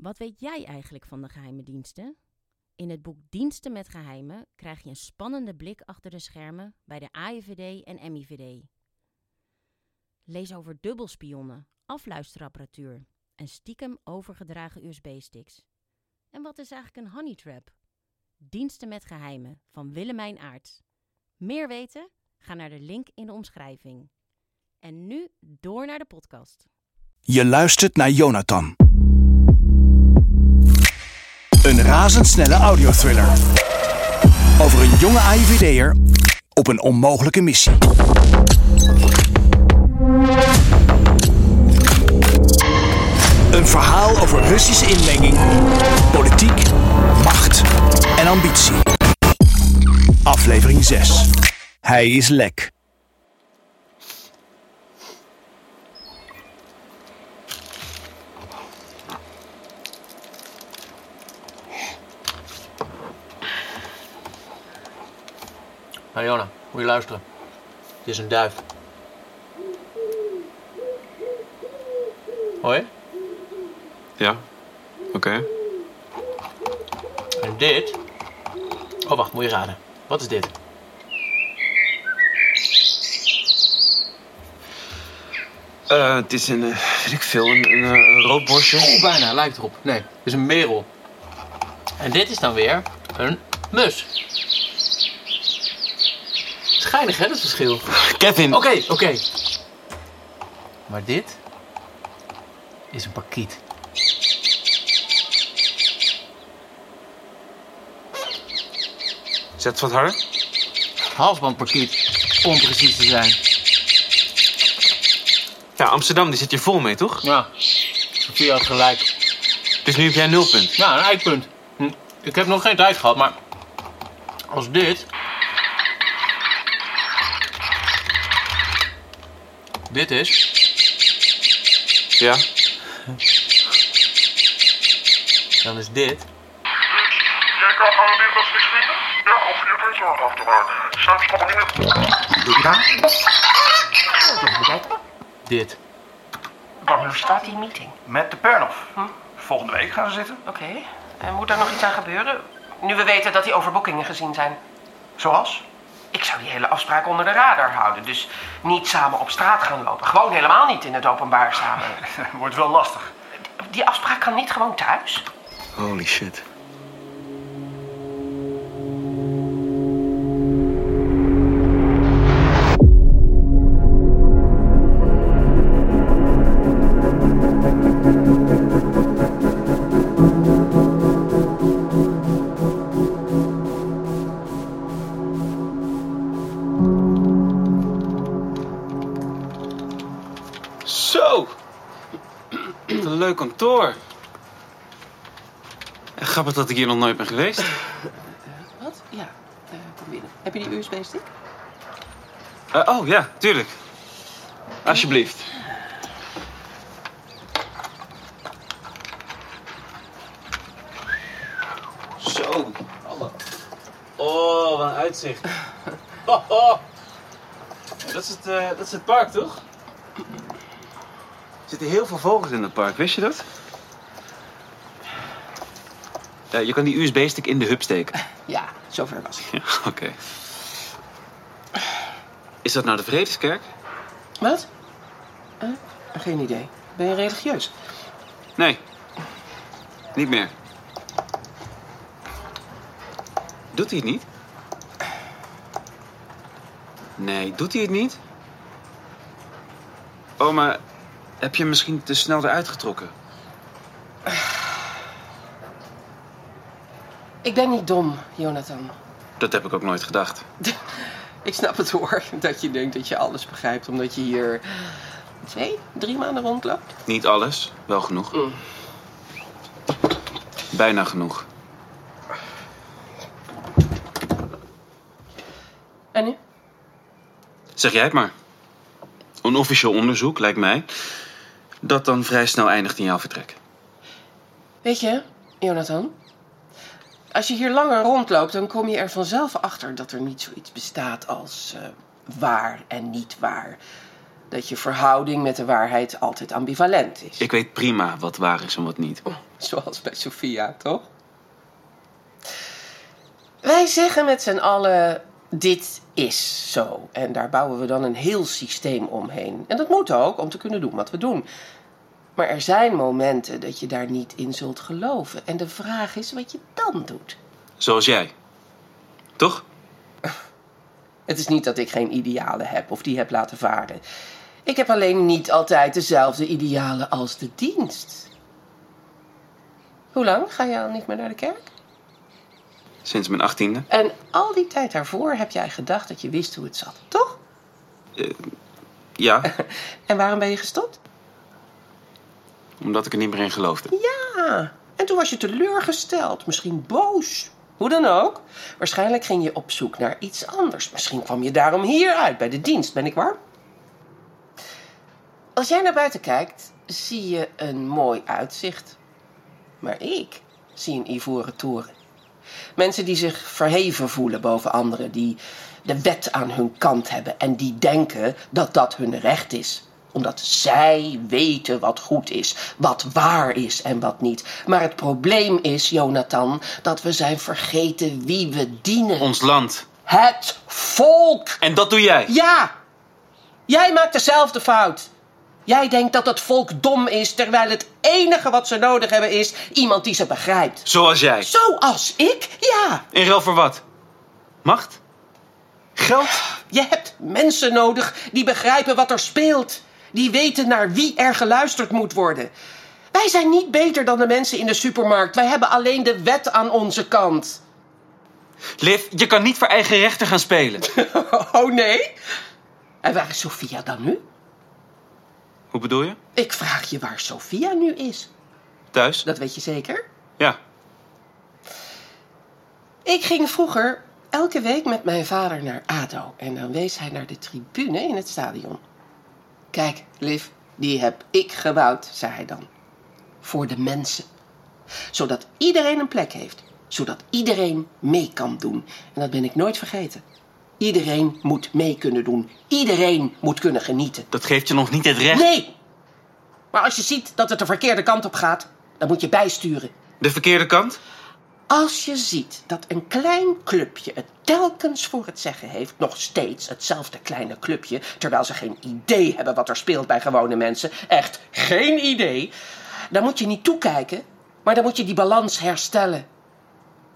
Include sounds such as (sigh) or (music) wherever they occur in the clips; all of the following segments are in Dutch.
Wat weet jij eigenlijk van de geheime diensten? In het boek Diensten met Geheimen krijg je een spannende blik achter de schermen bij de AIVD en MIVD. Lees over dubbelspionnen, afluisterapparatuur en stiekem overgedragen USB-sticks. En wat is eigenlijk een honey trap? Diensten met Geheimen van Willemijn Aarts. Meer weten? Ga naar de link in de omschrijving. En nu door naar de podcast. Je luistert naar Jonathan. Een razendsnelle audiothriller. Over een jonge AIVD'er op een onmogelijke missie. Een verhaal over Russische inmenging, politiek, macht en ambitie. Aflevering 6. Hij is lek. Jona, moet je luisteren. Het is een duif. Hoi? Ja, oké. En dit? Oh wacht, moet je raden. Wat is dit? Eh, het is een, eh, weet ik veel, een, een, eh, een rood borstje. Oh, bijna, lijkt erop. Nee, het is een merel. En dit is dan weer een mus. Schijnig hè, dat verschil. Kevin! Oké, oké. Maar dit is een parkiet. Zet wat harder. Halsbandparkiet, om precies te zijn. Ja, Amsterdam, die zit je vol mee, toch? Ja, Sofie had gelijk. Dus nu heb jij nul punt. Ja, een eikpunt. Hm, Ik heb nog geen tijd gehad, maar als dit. Dit is. Ja. Dan is dit. Jij kan gewoon dit. Wanneer staat die meeting? Met de Pernoff. Volgende week gaan ze zitten. Oké. En moet daar nog iets aan gebeuren? Nu we weten dat die overboekingen gezien zijn. Zoals? Ik zou die hele afspraak onder de radar houden. Dus niet samen op straat gaan lopen. Gewoon helemaal niet in het openbaar samen. (laughs) Wordt wel lastig. Die afspraak kan niet gewoon thuis. Holy shit. Grappig dat ik hier nog nooit ben geweest. Wat? Ja. eh, kom binnen. Heb je die USB-stick? Eh, oh ja, tuurlijk. Alsjeblieft. Zo. Oh, wat een uitzicht. Oh, oh. Dat, is het, eh, dat is het park, toch? Er zitten heel veel vogels in het park, wist je dat? Ja, je kan die USB-stick in de hub steken. (laughs) Ja, zover was ik. Ja, oké. Is dat nou de Vredeskerk? Wat? Eh, geen idee. Ben je religieus? Nee. Niet meer. Doet hij het niet? Nee, doet hij het niet? Oh, maar heb je hem misschien te snel eruit getrokken? Ik ben niet dom, Jonathan. Dat heb ik ook nooit gedacht. (laughs) Ik snap het hoor, dat je denkt dat je alles begrijpt omdat je hier twee, drie maanden rondloopt. Niet alles, wel genoeg. Mm. Bijna genoeg. En nu? Zeg jij het maar. Een officieel onderzoek, lijkt mij, dat dan vrij snel eindigt in jouw vertrek. Weet je, Jonathan, als je hier langer rondloopt, dan kom je er vanzelf achter dat er niet zoiets bestaat als eh, waar en niet waar. dat je verhouding met de waarheid altijd ambivalent is. Ik weet prima wat waar is en wat niet. Zoals bij Sophia, toch? Wij zeggen met z'n allen: dit is zo. En daar bouwen we dan een heel systeem omheen. En dat moet ook om te kunnen doen wat we doen. Maar er zijn momenten dat je daar niet in zult geloven. En de vraag is wat je dan doet. Zoals jij. Toch? (laughs) Het is niet dat ik geen idealen heb of die heb laten varen. Ik heb alleen niet altijd dezelfde idealen als de dienst. Hoe lang ga je al niet meer naar de kerk? Sinds mijn achttiende. En al die tijd daarvoor heb jij gedacht dat je wist hoe het zat, toch? Ja, (laughs) En waarom ben je gestopt? Omdat ik er niet meer in geloofde. Ja, en toen was je teleurgesteld, misschien boos. Hoe dan ook. Waarschijnlijk ging je op zoek naar iets anders. Misschien kwam je daarom hier uit bij de dienst, ben ik waar? Als jij naar buiten kijkt, zie je een mooi uitzicht. Maar ik zie een ivoren toren. Mensen die zich verheven voelen boven anderen, die de wet aan hun kant hebben en die denken dat dat hun recht is omdat zij weten wat goed is, wat waar is en wat niet. Maar het probleem is, Jonathan, dat we zijn vergeten wie we dienen. Ons land. Het volk! En dat doe jij. Ja! Jij maakt dezelfde fout. Jij denkt dat het volk dom is, terwijl het enige wat ze nodig hebben is iemand die ze begrijpt. Zoals jij. Zoals ik? Ja. In ruil voor wat? Macht? Geld? Je hebt mensen nodig die begrijpen wat er speelt. Die weten naar wie er geluisterd moet worden. Wij zijn niet beter dan de mensen in de supermarkt. Wij hebben alleen de wet aan onze kant. Liv, je kan niet voor eigen rechter gaan spelen. (laughs) Oh nee? En waar is Sophia dan nu? Hoe bedoel je? Ik vraag je waar Sophia nu is. Thuis? Dat weet je zeker? Ja. Ik ging vroeger elke week met mijn vader naar ADO. En dan wees hij naar de tribune in het stadion. Kijk, Liv, die heb ik gebouwd, zei hij dan. Voor de mensen. Zodat iedereen een plek heeft. Zodat iedereen mee kan doen. En dat ben ik nooit vergeten. Iedereen moet mee kunnen doen. Iedereen moet kunnen genieten. Dat geeft je nog niet het recht. Nee! Maar als je ziet dat het de verkeerde kant op gaat, dan moet je bijsturen. De verkeerde kant? Als je ziet dat een klein clubje het telkens voor het zeggen heeft, nog steeds hetzelfde kleine clubje, terwijl ze geen idee hebben wat er speelt bij gewone mensen, echt geen idee, dan moet je niet toekijken, maar dan moet je die balans herstellen.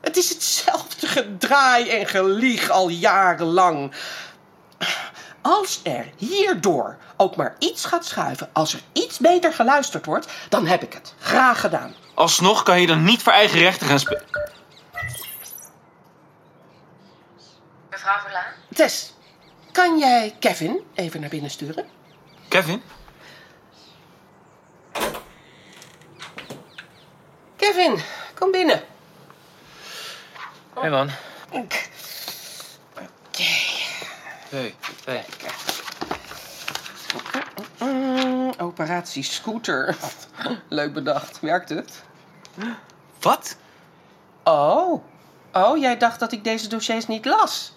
Het is hetzelfde gedraai en gelieg al jarenlang. Als er hierdoor ook maar iets gaat schuiven, als er iets beter geluisterd wordt, dan heb ik het graag gedaan. Alsnog kan je dan niet voor eigen rechter gaan spelen. Mevrouw Verlaan? Tess, kan jij Kevin even naar binnen sturen? Kevin? Kevin, kom binnen. Hé man. Oké. Hey, hey. Mm, operatie Scooter. (laughs) Leuk bedacht. Werkt het? Wat? Oh. Oh, jij dacht dat ik deze dossiers niet las.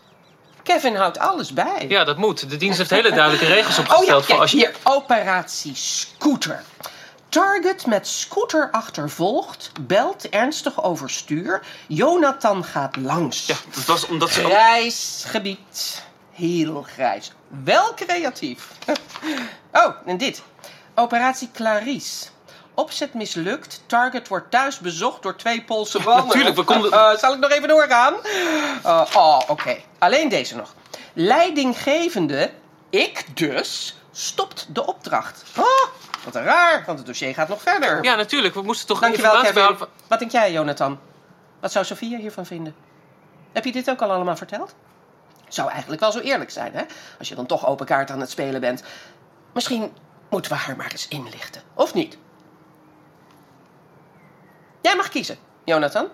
Kevin houdt alles bij. Ja, dat moet. De dienst heeft hele duidelijke regels Oh ja, opgesteld voor als je... hier. Operatie Scooter. Target met scooter achtervolgt, belt ernstig overstuur. Jonathan gaat langs. Ja, dat was omdat ze... Grijs gebied. Heel grijs. Wel creatief. (laughs) Oh, en dit. Operatie Clarice. Opzet mislukt. Target wordt thuis bezocht door twee Poolse (laughs) mannen. natuurlijk, we konden- Eh, zal ik nog even doorgaan? Eh, oh, oké. Alleen deze nog. Leidinggevende, ik dus, stopt de opdracht. Oh, wat raar, want het dossier gaat nog verder. Ja, natuurlijk. We moesten toch Dankjewel, Kevin. Wat denk jij, Jonathan? Wat zou Sophia hiervan vinden? Heb je dit ook al allemaal verteld? Zou eigenlijk wel zo eerlijk zijn, hè? Als je dan toch open kaart aan het spelen bent. Misschien moeten we haar maar eens inlichten. Of niet? Jij mag kiezen, Jonathan.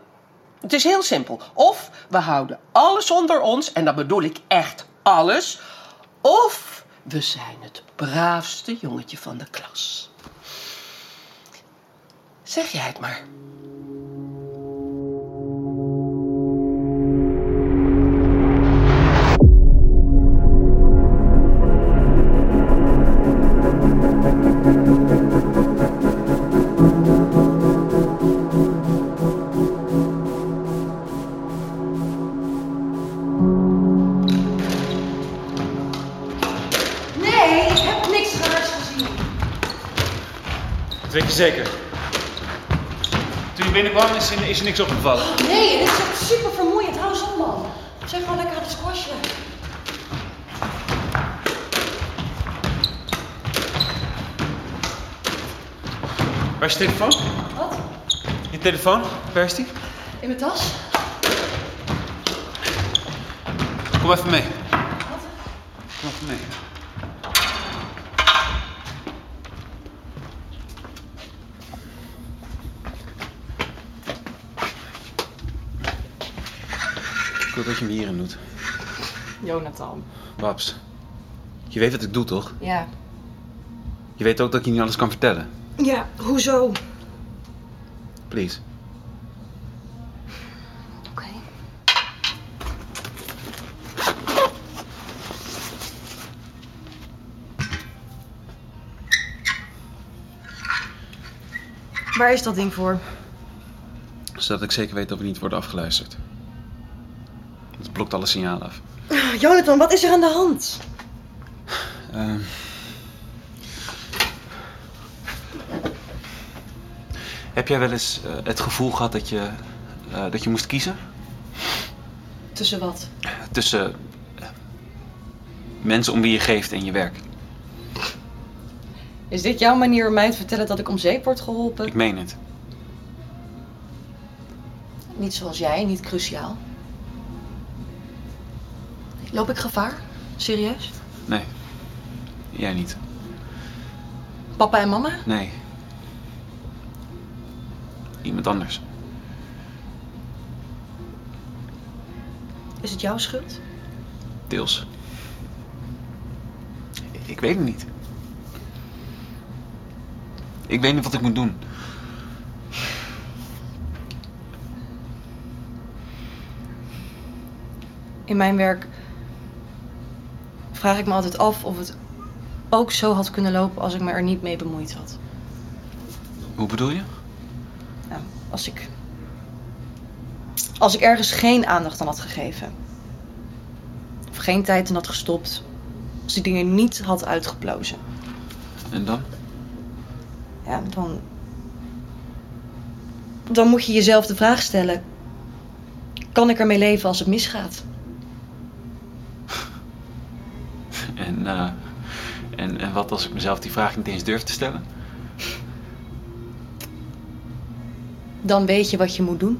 Het is heel simpel. Of we houden alles onder ons, en dan bedoel ik echt alles. Of we zijn het braafste jongetje van de klas. Zeg jij het maar. Weet je zeker. Toen je binnenkwam is, er- is er niks opgevallen. Nee, dit is echt super vermoeiend. Hou eens op, man. Zeg gewoon lekker aan het squashen. Waar is je telefoon? Wat? Je telefoon? Waar is die? In mijn tas? Kom even mee. Kom even mee. Ik wil dat je me hierin doet. Jonathan. Babs, je weet wat ik doe, toch? Ja. Je weet ook dat ik je niet alles kan vertellen. Ja, hoezo? Please. Oké. Waar is dat ding voor? Zodat ik zeker weet dat we niet worden afgeluisterd. Blokt alle signalen af. Jonathan, wat is er aan de hand? Ehm. heb jij wel eens eh, het gevoel gehad dat je, eh, dat je moest kiezen? Tussen wat? Tussen eh, mensen om wie je geeft en je werk. Is dit jouw manier om mij te vertellen dat ik om zeep word geholpen? Ik meen het. Niet zoals jij, niet cruciaal. Loop ik gevaar? Serieus? Nee. Jij niet. Papa en mama? Nee. Iemand anders. Is het jouw schuld? Deels. Ik weet het niet. Ik weet niet wat ik moet doen. In mijn werk vraag ik me altijd af of het ook zo had kunnen lopen als ik me er niet mee bemoeid had. Hoe bedoel je? Nou, als ik. Als ik ergens geen aandacht aan had gegeven. Of geen tijd in had gestopt. Als die dingen niet had uitgeplozen. En dan? Ja, dan. Dan moet je jezelf de vraag stellen: kan ik ermee leven als het misgaat? En, eh, en, en wat als ik mezelf die vraag niet eens durf te stellen? Dan weet je wat je moet doen.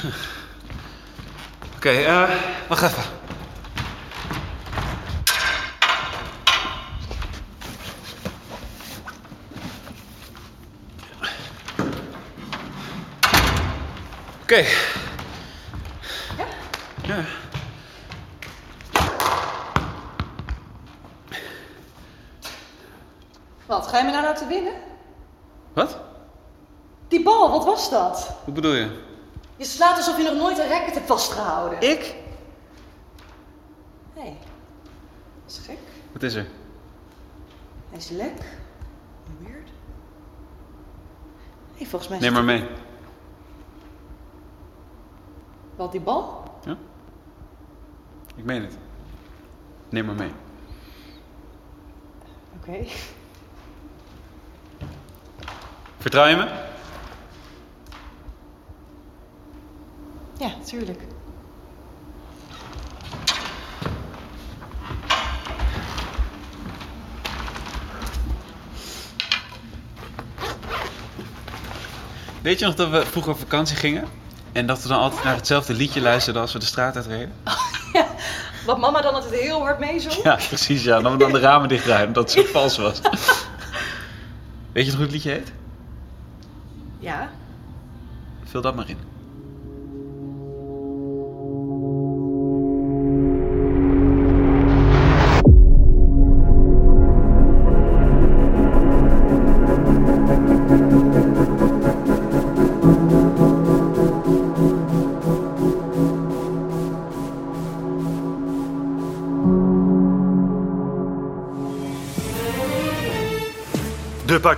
(laughs) Oké, eh, wacht even. Oké. Ja? Wat, ga je me nou laten winnen? Wat? Die bal, wat was dat? Hoe bedoel je? Je slaat alsof je nog nooit een racket hebt vastgehouden. Ik? Hé, hey, dat is gek. Wat is er? Hij is lek. Weird. Hé, volgens mij Neem maar mee. Wat, die bal? Ja? Ik meen het. Neem maar mee. Oké. Vertrouw je me? Ja, tuurlijk. Weet je nog dat we vroeger op vakantie gingen? En dat we dan altijd naar hetzelfde liedje luisterden als we de straat uitreden? (laughs) Wat mama dan altijd heel hard meezong? Ja, precies ja. Dat we dan de ramen dichtdraaien omdat het zo (laughs) vals was. Weet je nog hoe het liedje heet? Ja? Vul dat maar in.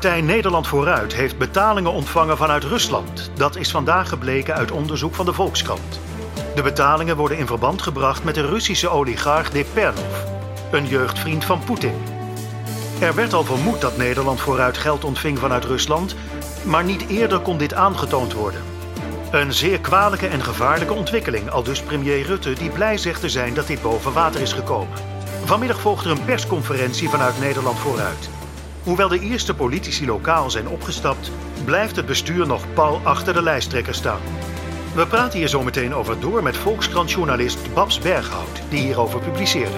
Partij Nederland Vooruit heeft betalingen ontvangen vanuit Rusland. Dat is vandaag gebleken uit onderzoek van de Volkskrant. De betalingen worden in verband gebracht met de Russische oligarch Depernov, een jeugdvriend van Poetin. Er werd al vermoed dat Nederland Vooruit geld ontving vanuit Rusland, maar niet eerder kon dit aangetoond worden. Een zeer kwalijke en gevaarlijke ontwikkeling, al dus premier Rutte, die blij zegt te zijn dat dit boven water is gekomen. Vanmiddag volgt er een persconferentie vanuit Nederland Vooruit. Hoewel de eerste politici lokaal zijn opgestapt, blijft het bestuur nog pal achter de lijsttrekker staan. We praten hier zo meteen over door met Volkskrant-journalist Babs Berghout, die hierover publiceerde.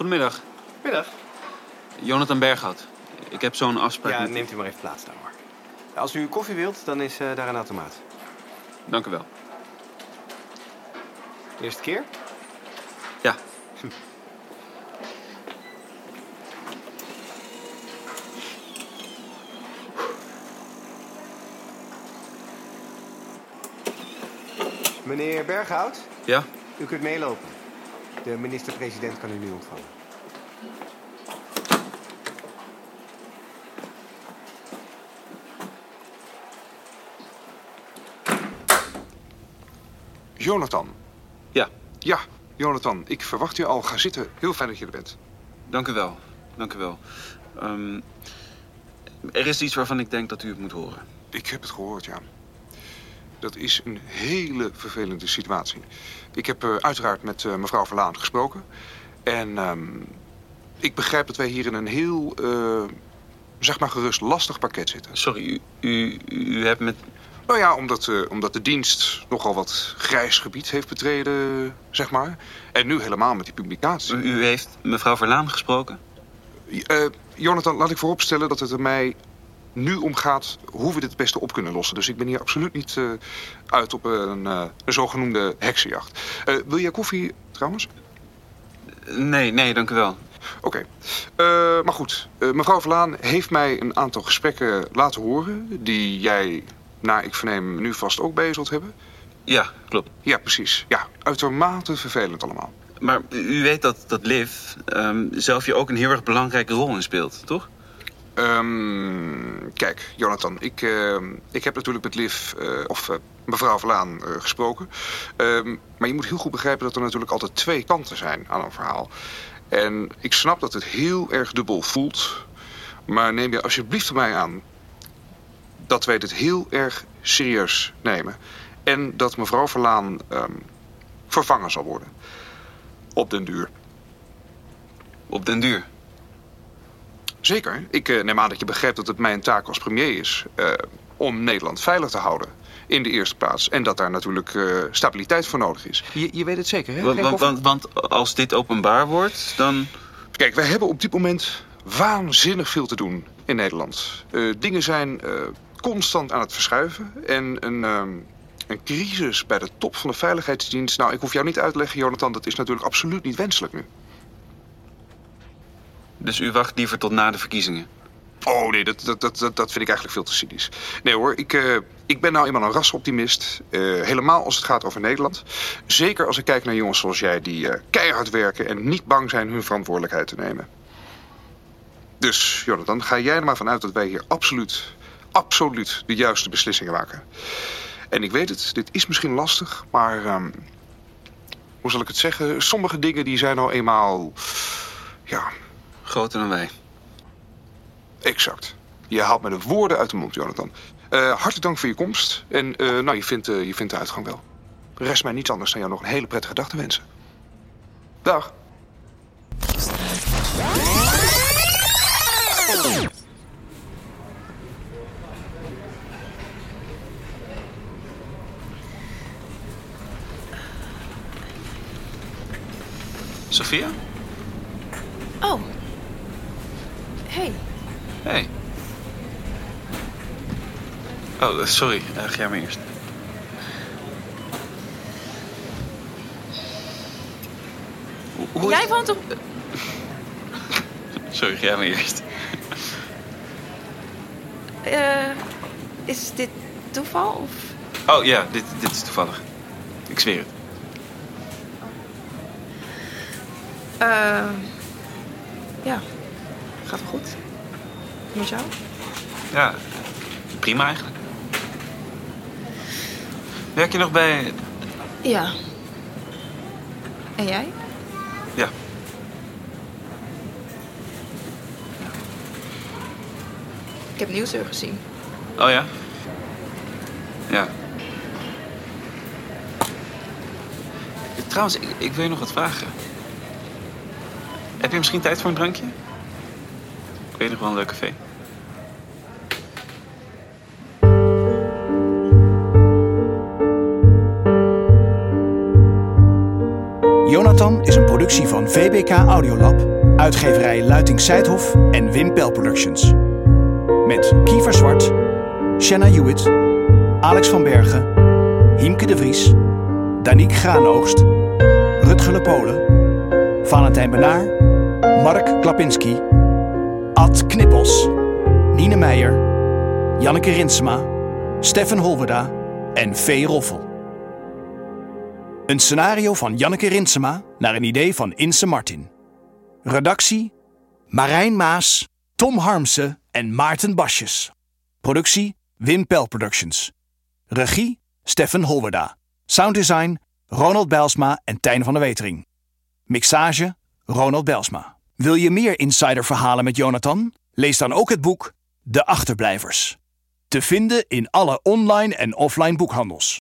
Goedemiddag. Middag. Jonathan Berghout. Ik heb zo'n afspraak Ja, met... neemt u maar even plaats daar hoor. Als u koffie wilt, dan is eh, daar een automaat. Dank u wel. Eerste keer? Ja. Meneer Berghout, Ja? u kunt meelopen. De minister-president kan u nu ontvangen. Jonathan. Ja. Ja, Jonathan, ik verwacht je al. Ga zitten. Heel fijn dat je er bent. Dank u wel. Dank u wel. Ehm, er is iets waarvan ik denk dat u het moet horen. Ik heb het gehoord, ja. Dat is een hele vervelende situatie. Ik heb eh, uiteraard met eh, mevrouw Verlaan gesproken. En ehm, ik begrijp dat wij hier in een heel, eh, zeg maar gerust, lastig pakket zitten. Sorry, u, u, u hebt met... Nou ja, omdat, omdat de dienst nogal wat grijs gebied heeft betreden, zeg maar. En nu helemaal met die publicatie. U heeft mevrouw Verlaan gesproken? Jonathan, laat ik vooropstellen dat het er mij nu om gaat hoe we dit het beste op kunnen lossen. Dus ik ben hier absoluut niet eh, uit op een, eh, een zogenoemde heksenjacht. Eh, wil jij koffie trouwens? Nee, nee, dank u wel. Oké. Maar goed, mevrouw Verlaan heeft mij een aantal gesprekken laten horen... die jij, naar ik verneem, nu vast ook bezig zult hebben. Ja, klopt. Ja, precies. Ja, uitermate vervelend allemaal. Maar u weet dat, dat Liv ehm, zelf hier ook een heel erg belangrijke rol in speelt, toch? Ehm, kijk, Jonathan, ik, ehm, ik heb natuurlijk met Liv, eh, of eh, mevrouw Verlaan, eh, gesproken. Ehm, maar je moet heel goed begrijpen dat er natuurlijk altijd twee kanten zijn aan een verhaal. En ik snap dat het heel erg dubbel voelt. Maar neem je alsjeblieft van mij aan dat wij dit heel erg serieus nemen. En dat mevrouw Verlaan ehm, vervangen zal worden. Op den duur. Op den duur? Zeker. Ik eh, neem aan dat je begrijpt dat het mijn taak als premier is... eh, om Nederland veilig te houden in de eerste plaats. En dat daar natuurlijk eh, stabiliteit voor nodig is. Je, je weet het zeker, hè? Want, want, want, want als dit openbaar wordt, dan... Kijk, wij hebben op dit moment waanzinnig veel te doen in Nederland. Eh, dingen zijn eh, constant aan het verschuiven. En een, ehm, een crisis bij de top van de veiligheidsdienst... Nou, ik hoef jou niet uit te leggen, Jonathan, dat is natuurlijk absoluut niet wenselijk nu. Dus u wacht liever tot na de verkiezingen? Oh nee, dat, dat, dat, dat vind ik eigenlijk veel te cynisch. Nee hoor, ik, eh, ik ben nou eenmaal een rasoptimist. eh, helemaal als het gaat over Nederland. Zeker als ik kijk naar jongens zoals jij die eh, keihard werken... en niet bang zijn hun verantwoordelijkheid te nemen. Dus, Jonathan, ga jij er maar vanuit dat wij hier absoluut, absoluut de juiste beslissingen maken. En ik weet het, dit is misschien lastig, maar... ehm, hoe zal ik het zeggen? Sommige dingen die zijn nou eenmaal... Ja... Groter dan wij. Exact. Je haalt me de woorden uit de mond, Jonathan. Eh, hartelijk dank voor je komst. En eh, nou, je vindt, eh, je vindt de uitgang wel. Rest mij niets anders dan jou nog een hele prettige dag te wensen. Dag. Sophia? Oh. Hey. Hey. Oh, eh, sorry. Eh, ga jij maar eerst. Hoe- Jij woont op... (laughs) Sorry, ga jij maar eerst. eh, is dit toeval? Of... Oh ja, dit, dit is toevallig. Ik zweer het. eh ja. Gaat wel goed. Met jou? Ja, prima eigenlijk. Werk je nog bij... Ja. En jij? Ja. Ik heb Nieuwsuur gezien. Oh ja? Ja. Trouwens, ik, ik wil je nog wat vragen. Heb je misschien tijd voor een drankje? Weet nog een leuk café. Jonathan is een productie van VBK Audiolab, uitgeverij Luiting Seidhof en Wim Pel Productions. Met Kiefer Zwart, Shanna Hewitt, Alex van Bergen, Hiemke de Vries, Danique Graanoogst, Rutger Polen, Valentijn Benaar, Mark Klapinski, Ad Knippels, Nine Meijer, Janneke Rinsema, Steffen Holwerda en Vee Roffel. Een scenario van Janneke Rinsema naar een idee van Inse Martin. Redactie Marijn Maas, Tom Harmsen en Maarten Basjes. Productie Wim Pel Productions. Regie Steffen Holwerda. Sounddesign Ronald Bijlsma en Tijn van der Wetering. Mixage Ronald Bijlsma. Wil je meer insiderverhalen met Jonathan? Lees dan ook het boek De Achterblijvers. Te vinden in alle online en offline boekhandels.